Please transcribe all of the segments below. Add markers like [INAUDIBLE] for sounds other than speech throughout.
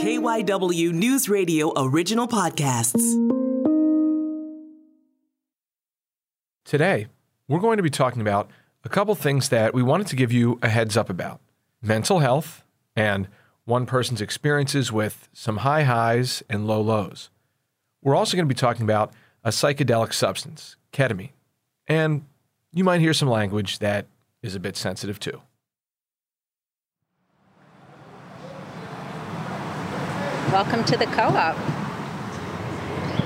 KYW News Radio original podcasts. Today, we're going to be talking about a couple things that we wanted to give you a heads up about mental health and one person's experiences with some high highs and low lows. We're also going to be talking about a psychedelic substance, ketamine, and you might hear some language that is a bit sensitive too. Welcome to the Ko-Op.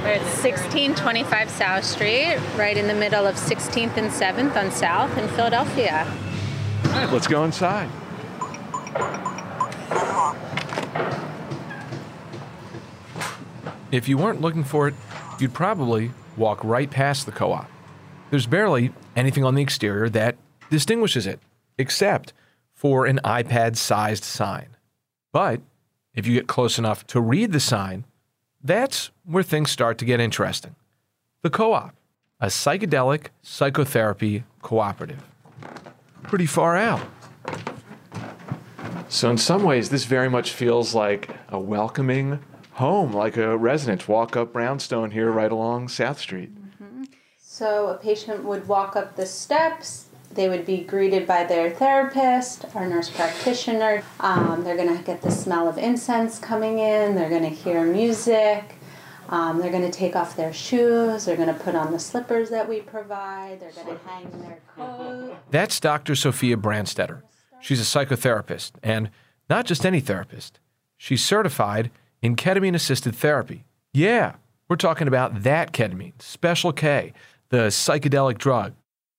We're at 1625 South Street, right in the middle of 16th and 7th on South in Philadelphia. All right, let's go inside. If you weren't looking for it, you'd probably walk right past the Ko-Op. There's barely anything on the exterior that distinguishes it, except for an iPad sized sign. But if you get close enough to read the sign, that's where things start to get interesting. The Ko-Op, a psychedelic psychotherapy cooperative. Pretty far out. So, in some ways, this very much feels like a welcoming home, like a resident. Walk up Brownstone here, right along South Street. Mm-hmm. So a patient would walk up the steps. They would be greeted by their therapist, our nurse practitioner. Um, they're going to get the smell of incense coming in. They're going to hear music. Um, they're going to take off their shoes. They're going to put on the slippers that we provide. They're going to hang their coat. [LAUGHS] That's Dr. Sophia Brandstetter. She's a psychotherapist, and not just any therapist. She's certified in ketamine assisted therapy. Yeah, we're talking about that ketamine, Special K, the psychedelic drug.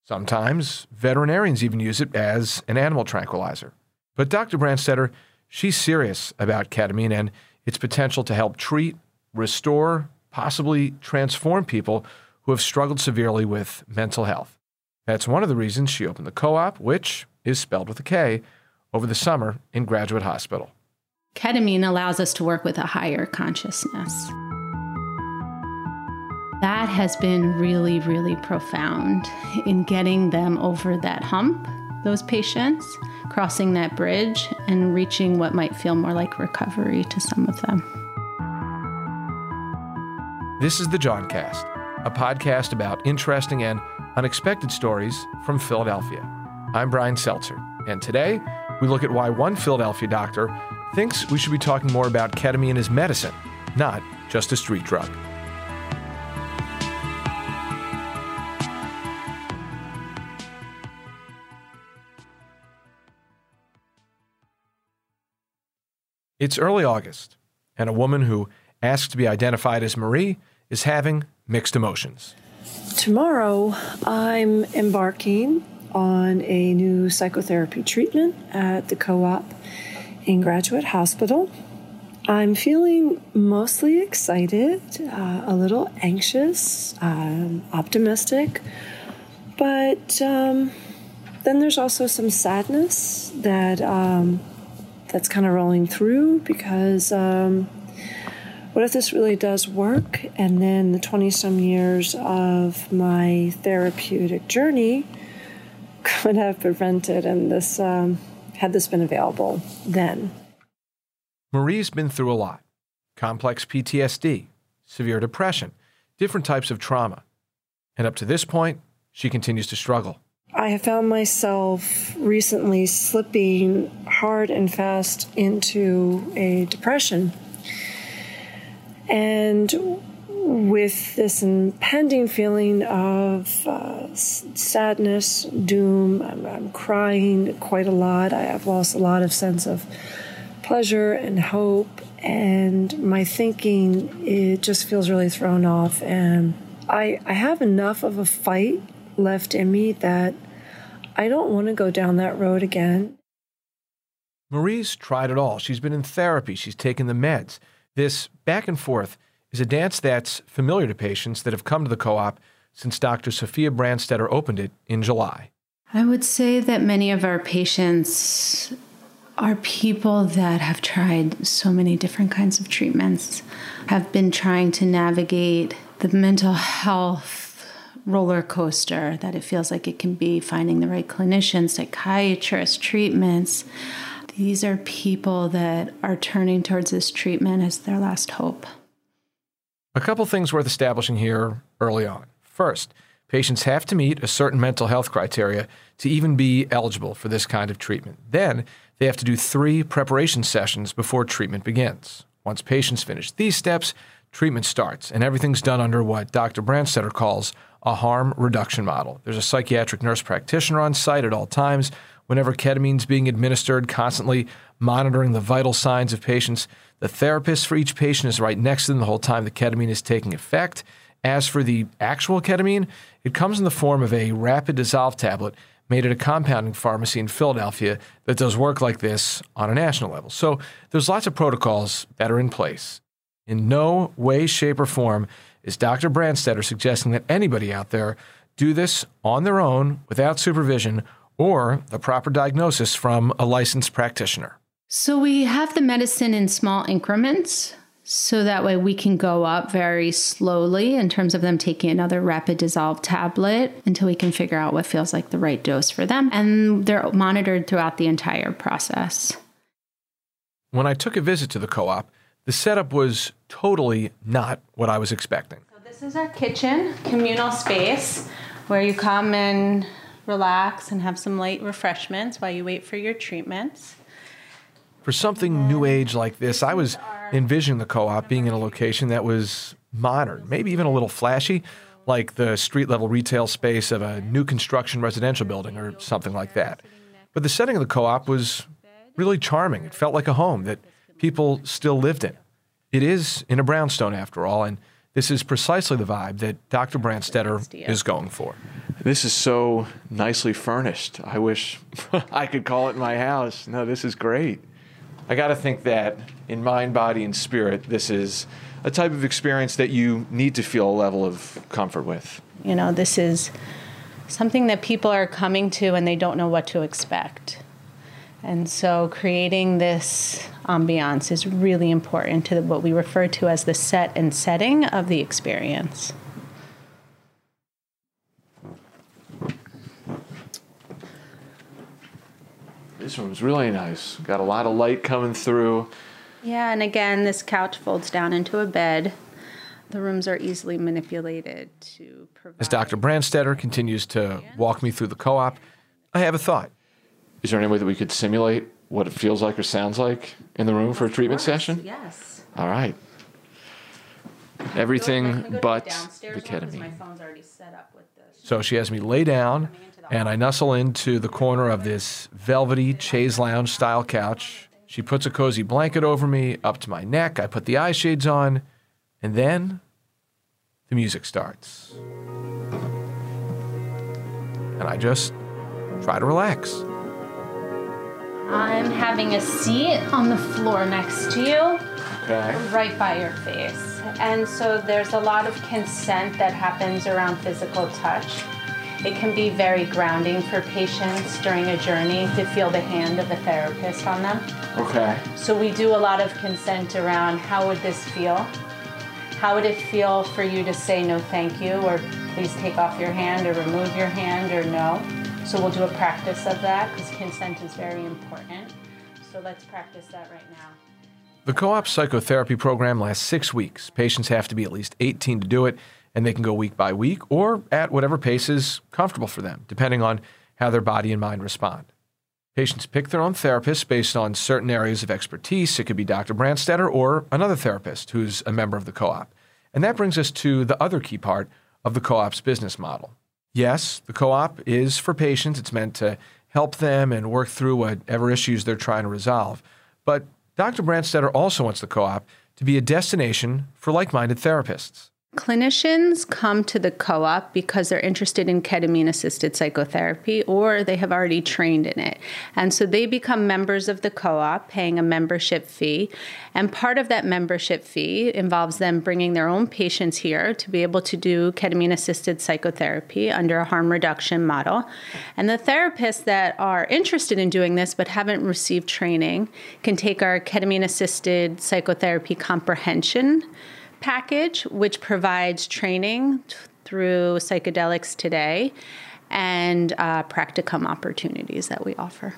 Sometimes veterinarians even use it as an animal tranquilizer. But Dr. Brandstetter, she's serious about ketamine and its potential to help treat, restore, possibly transform people who have struggled severely with mental health. That's one of the reasons she opened the Ko-Op, which is spelled with a K, over the summer in Graduate Hospital. Ketamine allows us to work with a higher consciousness. That has been really, really profound in getting them over that hump, those patients, crossing that bridge, and reaching what might feel more like recovery to some of them. This is the Jawncast, a podcast about interesting and unexpected stories from Philadelphia. I'm Brian Seltzer, and today we look at why one Philadelphia doctor thinks we should be talking more about ketamine as medicine, not just a street drug. It's early August, and a woman who asked to be identified as Marie is having mixed emotions. Tomorrow, I'm embarking on a new psychotherapy treatment at the Ko-Op in Graduate Hospital. I'm feeling mostly excited, uh, a little anxious, um, optimistic, but um, then there's also some sadness that um, that's kind of rolling through because um, what if this really does work? And then the 20 some years of my therapeutic journey could have prevented, and this um, had this been available then. Marie's been through a lot complex PTSD, severe depression, different types of trauma. And up to this point, she continues to struggle. I have found myself recently slipping hard and fast into a depression. And with this impending feeling of uh, sadness, doom, I'm, I'm crying quite a lot. I have lost a lot of sense of pleasure and hope, and my thinking it just feels really thrown off. And I I have enough of a fight left in me that I don't want to go down that road again. Marie's tried it all. She's been in therapy, she's taken the meds. This back and forth is a dance that's familiar to patients that have come to the Ko-Op since Dr. Sophia Brandstetter opened it in July. I would say that many of our patients are people that have tried so many different kinds of treatments, have been trying to navigate the mental health roller coaster that it feels like it can be finding the right clinicians, psychiatrists, treatments. These are people that are turning towards this treatment as their last hope. A couple things worth establishing here early on. First, patients have to meet a certain mental health criteria to even be eligible for this kind of treatment. Then, they have to do three preparation sessions before treatment begins. Once patients finish these steps, treatment starts, and everything's done under what Dr. Brandstetter calls a harm reduction model. There's a psychiatric nurse practitioner on site at all times whenever ketamine's being administered, constantly monitoring the vital signs of patients. The therapist for each patient is right next to them the whole time the ketamine is taking effect. As for the actual ketamine, it comes in the form of a rapid dissolve tablet made at a compounding pharmacy in Philadelphia that does work like this on a national level. So there's lots of protocols that are in place. In no way, shape, or form is Dr. Brandstetter suggesting that anybody out there do this on their own without supervision or the proper diagnosis from a licensed practitioner. So we have the medicine in small increments. So that way we can go up very slowly in terms of them taking another rapid dissolve tablet until we can figure out what feels like the right dose for them. And they're monitored throughout the entire process. When I took a visit to the Ko-Op, the setup was totally not what I was expecting. So this is our kitchen, communal space where you come and relax and have some light refreshments while you wait for your treatments. For something new age like this, I was envisioning the Ko-Op being in a location that was modern, maybe even a little flashy, like the street level retail space of a new construction residential building or something like that. But the setting of the Ko-Op was really charming. It felt like a home that people still lived in. It is in a brownstone, after all, and this is precisely the vibe that Dr. Brandstetter is going for. This is so nicely furnished. I wish [LAUGHS] I could call it my house. No, this is great. I got to think that in mind, body, and spirit, this is a type of experience that you need to feel a level of comfort with. You know, this is something that people are coming to and they don't know what to expect. And so creating this ambiance is really important to what we refer to as the set and setting of the experience. This room's really nice. Got a lot of light coming through. Yeah, and again, this couch folds down into a bed. The rooms are easily manipulated to provide. As Dr. Brandstetter continues to walk me through the Ko-Op, I have a thought. Is there any way that we could simulate what it feels like or sounds like in the room for a treatment session? Yes. All right. Everything Go but the one 'cause My ketamine. phone's already set up with this. So she has me lay down, and I nestle into the corner of this velvety chaise lounge style couch. She puts a cozy blanket over me, up to my neck. I put the eye shades on, and then the music starts. And I just try to relax. I'm having a seat on the floor next to you. Okay. right by your face. And so there's a lot of consent that happens around physical touch. It can be very grounding for patients during a journey to feel the hand of a therapist on them. Okay. So we do a lot of consent around how would this feel? How would it feel for you to say no thank you or please take off your hand or remove your hand or no? So we'll do a practice of that because consent is very important. So let's practice that right now. The Ko-Op psychotherapy program lasts six weeks. Patients have to be at least 18 to do it, and they can go week by week or at whatever pace is comfortable for them, depending on how their body and mind respond. Patients pick their own therapist based on certain areas of expertise. It could be Dr. Brandstetter or another therapist who's a member of the Ko-Op. And that brings us to the other key part of the Ko-Op's business model. Yes, the Ko-Op is for patients, it's meant to help them and work through whatever issues they're trying to resolve. But Dr. Brandstetter also wants the Ko-Op to be a destination for like minded therapists. Clinicians come to the Ko-Op because they're interested in ketamine assisted psychotherapy or they have already trained in it. And so they become members of the Ko-Op, paying a membership fee. And part of that membership fee involves them bringing their own patients here to be able to do ketamine assisted psychotherapy under a harm reduction model. And the therapists that are interested in doing this but haven't received training can take our ketamine assisted psychotherapy comprehension package, which provides training through Psychedelics Today and uh, practicum opportunities that we offer.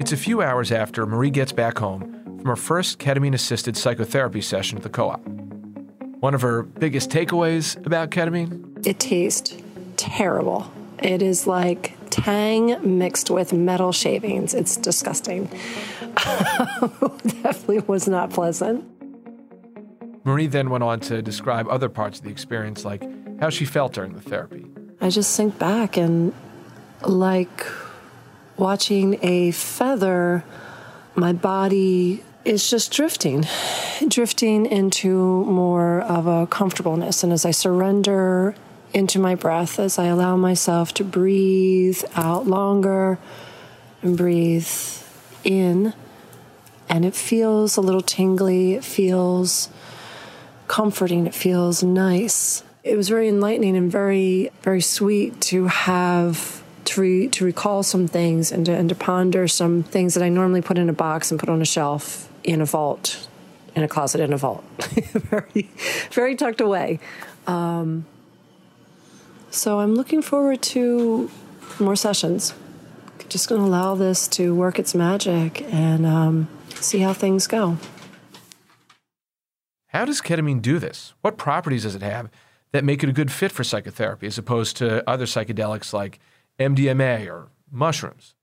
It's a few hours after Marie gets back home from her first ketamine assisted psychotherapy session at the Ko-Op. One of her biggest takeaways about ketamine? It tastes terrible. It is like tang mixed with metal shavings. It's disgusting. [LAUGHS] Definitely was not pleasant. Marie then went on to describe other parts of the experience, like how she felt during the therapy. I just sink back and, like watching a feather, my body is just drifting, [SIGHS] drifting into more of a comfortableness. And as I surrender into my breath, as I allow myself to breathe out longer and breathe in, and it feels a little tingly, it feels comforting, it feels nice. It was very enlightening and very, very sweet to have to, re, to recall some things and to, and to ponder some things that I normally put in a box and put on a shelf in a vault, in a closet in a vault, [LAUGHS] very, very tucked away. Um, so I'm looking forward to more sessions. Just going to allow this to work its magic and um, see how things go. How does ketamine do this? What properties does it have that make it a good fit for psychotherapy as opposed to other psychedelics like MDMA or mushrooms?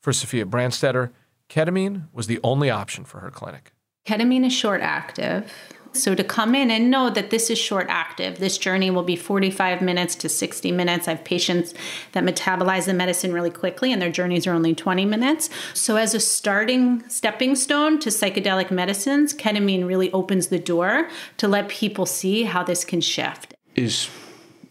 For Sophia Brandstetter, ketamine was the only option for her clinic. Ketamine is short active. So to come in and know that this is short active, this journey will be 45 minutes to 60 minutes. I have patients that metabolize the medicine really quickly and their journeys are only 20 minutes. So as a starting stepping stone to psychedelic medicines, ketamine really opens the door to let people see how this can shift. Is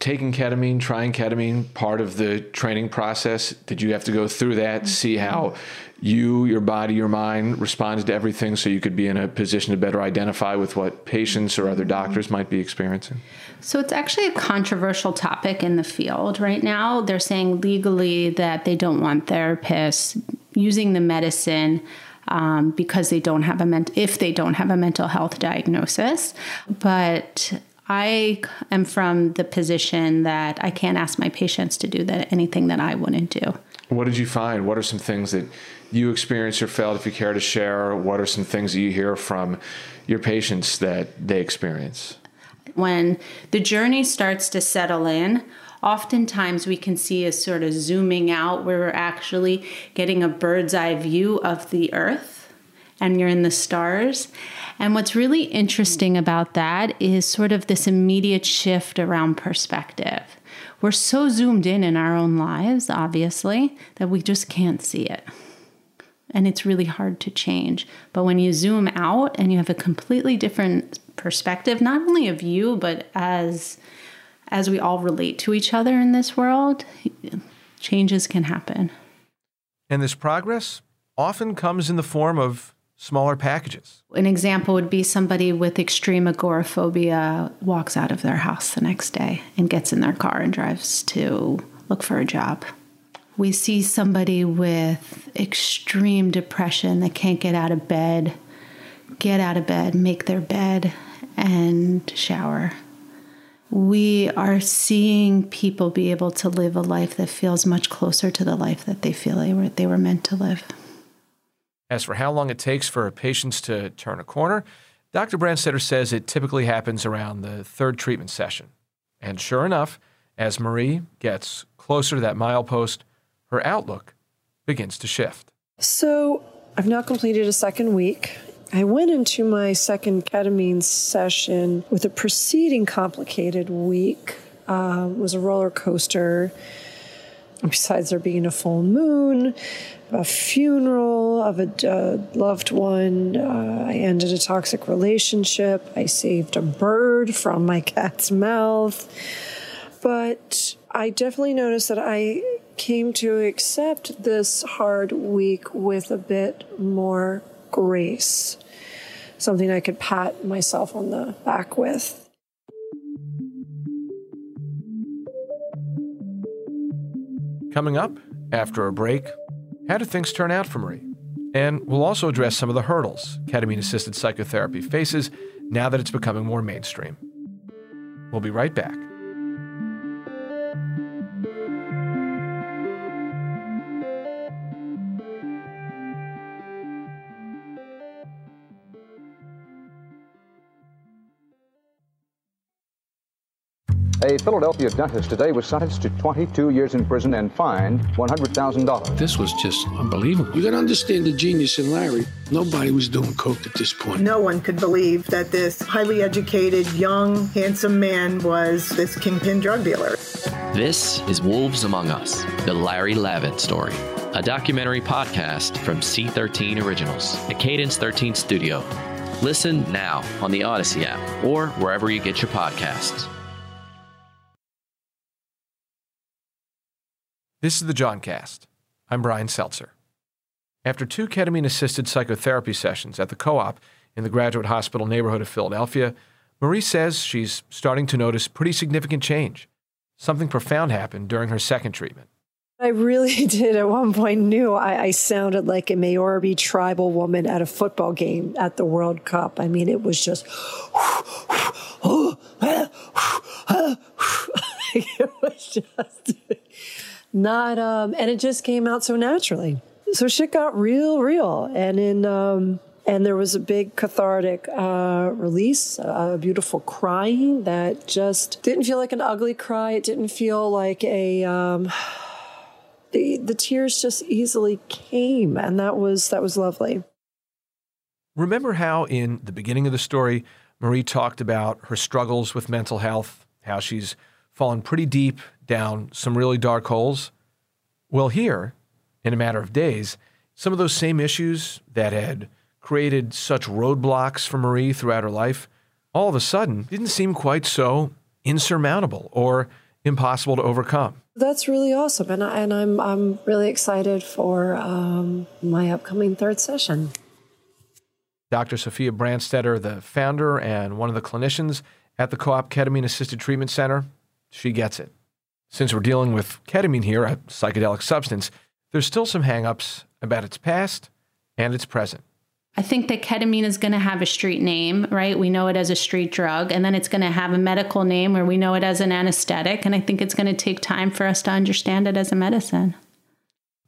taking ketamine, trying ketamine, part of the training process? Did you have to go through that, see how you, your body, your mind responds to everything so you could be in a position to better identify with what patients or other doctors might be experiencing? So it's actually a controversial topic in the field right now. They're saying legally that they don't want therapists using the medicine um, because they don't have a ment- if they don't have a mental health diagnosis. But I am from the position that I can't ask my patients to do that anything that I wouldn't do. What did you find? What are some things that you experienced or felt, if you care to share? What are some things that you hear from your patients that they experience? When the journey starts to settle in, oftentimes we can see a sort of zooming out where we're actually getting a bird's eye view of the earth and you're in the stars. And what's really interesting about that is sort of this immediate shift around perspective. We're so zoomed in in our own lives, obviously, that we just can't see it. And it's really hard to change. But when you zoom out and you have a completely different perspective, not only of you, but as as we all relate to each other in this world, changes can happen. And this progress often comes in the form of smaller packages. An example would be somebody with extreme agoraphobia walks out of their house the next day and gets in their car and drives to look for a job. We see somebody with extreme depression that can't get out of bed, get out of bed, make their bed, and shower. We are seeing people be able to live a life that feels much closer to the life that they feel they were, they were meant to live. As for how long it takes for patients to turn a corner, Dr. Brandstetter says it typically happens around the third treatment session. And sure enough, as Marie gets closer to that milepost, her outlook begins to shift. So I've now completed a second week. I went into my second ketamine session with a preceding complicated week. Uh, it was a roller coaster. Besides there being a full moon, a funeral of a loved one. Uh, I ended a toxic relationship. I saved a bird from my cat's mouth. But I definitely noticed that I came to accept this hard week with a bit more grace, something I could pat myself on the back with. Coming up after a break, how did things turn out for Marie? And we'll also address some of the hurdles ketamine assisted psychotherapy faces now that it's becoming more mainstream. We'll be right back. Philadelphia dentist today was sentenced to 22 years in prison and fined $100,000. This was just unbelievable. You got to understand the genius in Larry. Nobody was doing coke at this point. No one could believe that this highly educated, young, handsome man was this kingpin drug dealer. This is Wolves Among Us, the Larry Lavin story, a documentary podcast from C13 Originals, a Cadence 13 studio. Listen now on the Odyssey app or wherever you get your podcasts. This is the Jawncast. I'm Brian Seltzer. After two ketamine assisted psychotherapy sessions at the Ko-Op in the Graduate Hospital neighborhood of Philadelphia, Marie says she's starting to notice pretty significant change. Something profound happened during her second treatment. I really [LAUGHS] did at one point knew I, I, sounded like a Maori tribal woman at a football game at the World Cup. I mean, it was just. [GASPS] [GASPS] [GASPS] [LAUGHS] it was just [LAUGHS] not um and it just came out so naturally so shit got real real and in um and there was a big cathartic uh, release, a beautiful crying that just didn't feel like an ugly cry. It didn't feel like a um, [SIGHS] the the tears just easily came, and that was that was lovely. Remember how in the beginning of the story, Marie talked about her struggles with mental health, how she's fallen pretty deep down some really dark holes? Well, here, in a matter of days, some of those same issues that had created such roadblocks for Marie throughout her life all of a sudden didn't seem quite so insurmountable or impossible to overcome. That's really awesome, and, I, and I'm I'm really excited for um, my upcoming third session. Dr. Sophia Brandstetter, the founder and one of the clinicians at the Ko-Op Ketamine Assisted Treatment Center, she gets it. Since we're dealing with ketamine here, a psychedelic substance, there's still some hangups about its past and its present. I think that ketamine is going to have a street name, right? We know it as a street drug, and then it's going to have a medical name where we know it as an anesthetic, and I think it's going to take time for us to understand it as a medicine.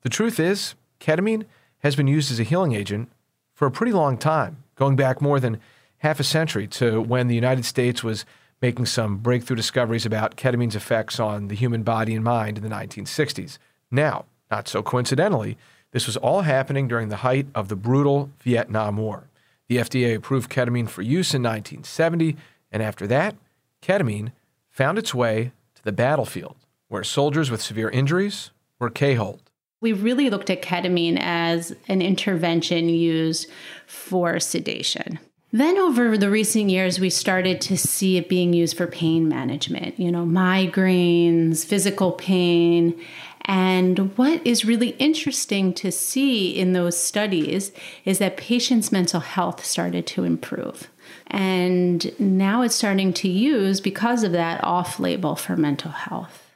The truth is, ketamine has been used as a healing agent for a pretty long time, going back more than half a century to when the United States was making some breakthrough discoveries about ketamine's effects on the human body and mind in the 1960s. Now, not so coincidentally, this was all happening during the height of the brutal Vietnam War. The FDA approved ketamine for use in 1970, and after that, ketamine found its way to the battlefield, where soldiers with severe injuries were K-holed. We really looked at ketamine as an intervention used for sedation. Then, over the recent years, we started to see it being used for pain management, you know, migraines, physical pain. And what is really interesting to see in those studies is that patients' mental health started to improve. And now it's starting to use, because of that, off label for mental health.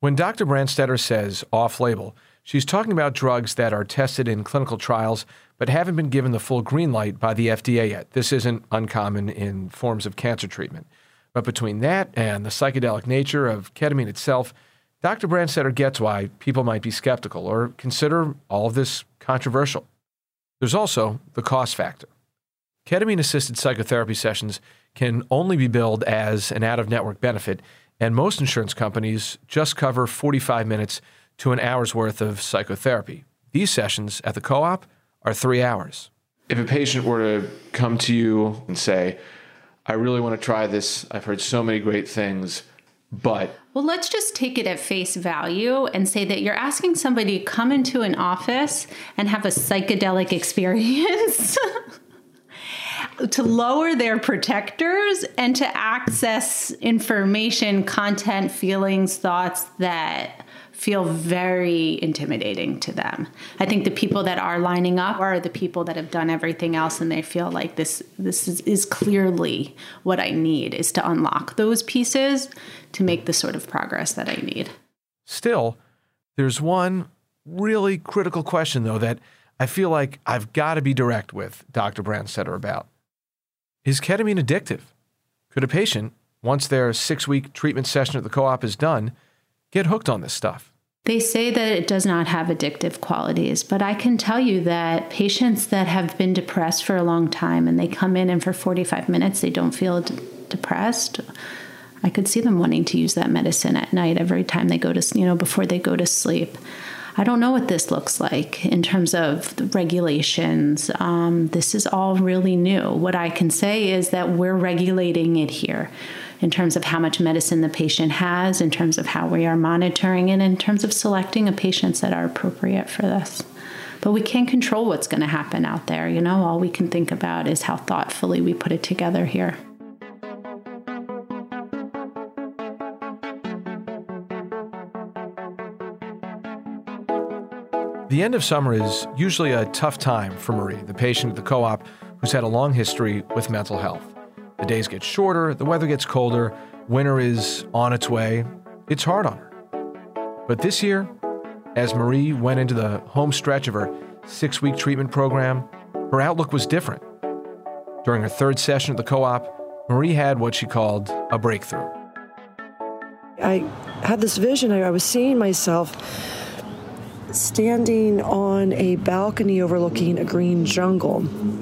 When Dr. Brandstetter says off label, she's talking about drugs that are tested in clinical trials but haven't been given the full green light by the FDA yet. This isn't uncommon in forms of cancer treatment. But between that and the psychedelic nature of ketamine itself, Dr. Brandstetter gets why people might be skeptical or consider all of this controversial. There's also the cost factor. Ketamine assisted psychotherapy sessions can only be billed as an out of network benefit, and most insurance companies just cover 45 minutes to an hour's worth of psychotherapy. These sessions at the Ko-Op are three hours. If a patient were to come to you and say, I really want to try this, I've heard so many great things, but. Well, let's just take it at face value and say that you're asking somebody to come into an office and have a psychedelic [LAUGHS] experience. [LAUGHS] to lower their protectors and to access information, content, feelings, thoughts that feel very intimidating to them. I think the people that are lining up are the people that have done everything else and they feel like this this is, is clearly what I need is to unlock those pieces to make the sort of progress that I need. Still, there's one really critical question though that I feel like I've got to be direct with Dr. Brandstetter about. Is ketamine addictive? Could a patient, once their six week treatment session at the Ko-Op is done, get hooked on this stuff? They say that it does not have addictive qualities, but I can tell you that patients that have been depressed for a long time and they come in and for 45 minutes they don't feel d- depressed. I could see them wanting to use that medicine at night every time they go to, you know, before they go to sleep. I don't know what this looks like in terms of regulations. Um, this is all really new. What I can say is that we're regulating it here in terms of how much medicine the patient has, in terms of how we are monitoring it, in terms of selecting a patients that are appropriate for this. But we can't control what's going to happen out there. You know, all we can think about is how thoughtfully we put it together here. The end of summer is usually a tough time for Marie, the patient at the Ko-Op who's had a long history with mental health. The days get shorter, the weather gets colder, winter is on its way. It's hard on her. But this year, as Marie went into the home stretch of her six week treatment program, her outlook was different. During her third session at the Ko-Op, Marie had what she called a breakthrough. I had this vision, I was seeing myself standing on a balcony overlooking a green jungle.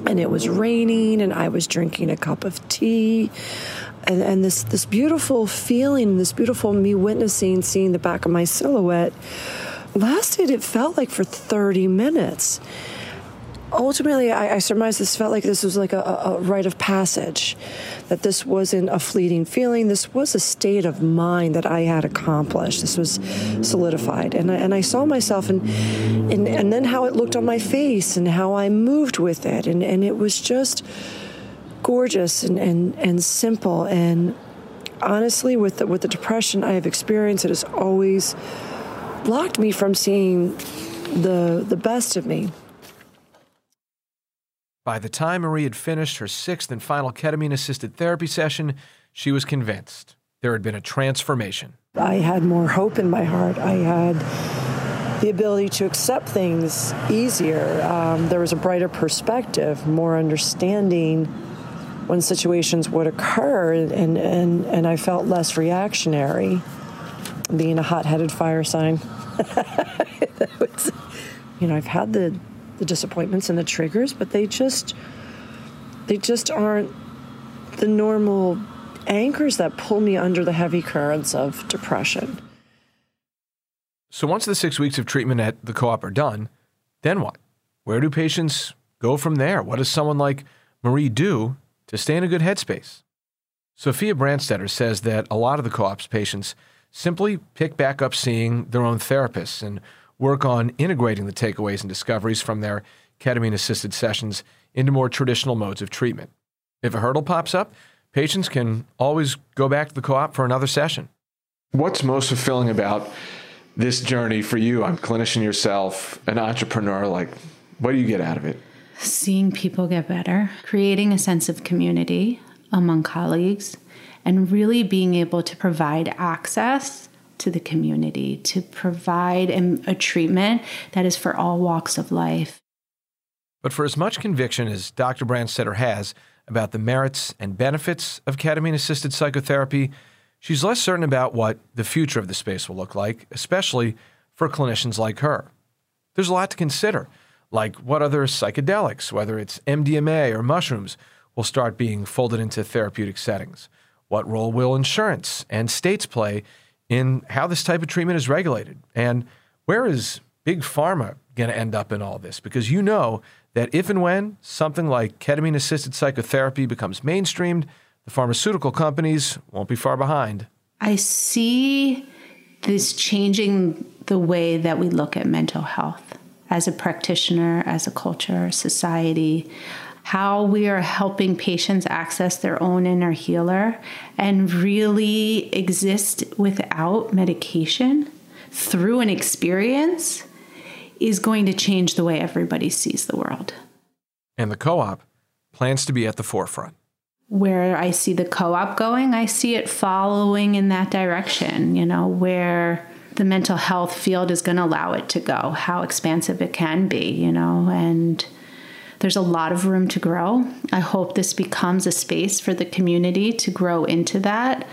And it was raining, and I was drinking a cup of tea. And, and this, this beautiful feeling, this beautiful me witnessing, seeing the back of my silhouette lasted, it felt like for 30 minutes ultimately, I, I surmise this felt like this was like a, a rite of passage, that this wasn't a fleeting feeling. This was a state of mind that I had accomplished. This was solidified, and I, and I saw myself, and, and and then how it looked on my face, and how I moved with it, and and it was just gorgeous and and and simple, and honestly, with the, with the depression I have experienced, it has always blocked me from seeing the the best of me. By the time Marie had finished her sixth and final ketamine assisted therapy session, she was convinced there had been a transformation. I had more hope in my heart. I had the ability to accept things easier. Um, there was a brighter perspective, more understanding when situations would occur, and, and, and I felt less reactionary, being a hot headed fire sign. [LAUGHS] was, you know, I've had the the disappointments and the triggers, but they just they just aren't the normal anchors that pull me under the heavy currents of depression. So once the 6 weeks of treatment at the Ko-Op are done, then what? Where do patients go from there? What does someone like Marie do to stay in a good headspace? Sophia Brandstetter says that a lot of the Ko-Op's patients simply pick back up seeing their own therapists and work on integrating the takeaways and discoveries from their ketamine assisted sessions into more traditional modes of treatment. If a hurdle pops up, patients can always go back to the Ko-Op for another session. What's most fulfilling about this journey for you? I'm a clinician yourself, an entrepreneur. Like, what do you get out of it? Seeing people get better, creating a sense of community among colleagues, and really being able to provide access to the community, to provide a treatment that is for all walks of life. But for as much conviction as Dr. Brandstetter has about the merits and benefits of ketamine assisted psychotherapy, she's less certain about what the future of the space will look like, especially for clinicians like her. There's a lot to consider, like what other psychedelics, whether it's MDMA or mushrooms, will start being folded into therapeutic settings. What role will insurance and states play in how this type of treatment is regulated. And where is big pharma going to end up in all this? Because you know that if and when something like ketamine assisted psychotherapy becomes mainstreamed, the pharmaceutical companies won't be far behind. I see this changing the way that we look at mental health as a practitioner, as a culture, society how we are helping patients access their own inner healer and really exist without medication through an experience is going to change the way everybody sees the world. And the Ko-Op plans to be at the forefront. Where I see the Ko-Op going, I see it following in that direction, you know, where the mental health field is going to allow it to go, how expansive it can be, you know, and there's a lot of room to grow. I hope this becomes a space for the community to grow into that,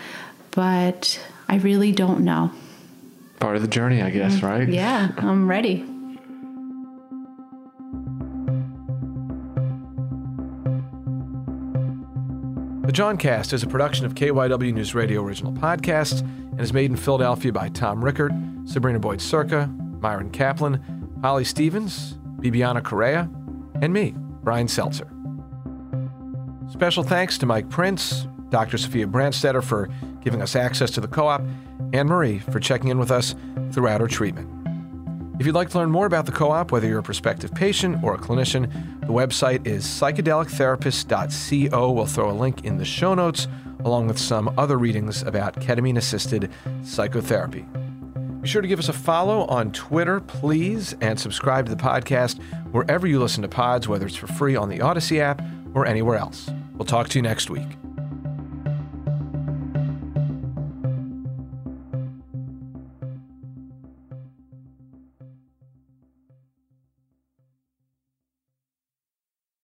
but I really don't know. Part of the journey, I guess, mm, right? Yeah, I'm ready. The Jawncast is a production of KYW News Radio original podcasts and is made in Philadelphia by Tom Rickert, Sabrina Boyd Circa, Myron Kaplan, Holly Stevens, Bibiana Correa, and me, Brian Seltzer. Special thanks to Mike Prince, Dr. Sophia Brandstetter for giving us access to the Ko-Op, and Marie for checking in with us throughout her treatment. If you'd like to learn more about the Ko-Op, whether you're a prospective patient or a clinician, the website is psychedelictherapist.co. We'll throw a link in the show notes, along with some other readings about ketamine assisted psychotherapy. Be sure to give us a follow on Twitter, please, and subscribe to the podcast wherever you listen to pods, whether it's for free on the Odyssey app or anywhere else. We'll talk to you next week.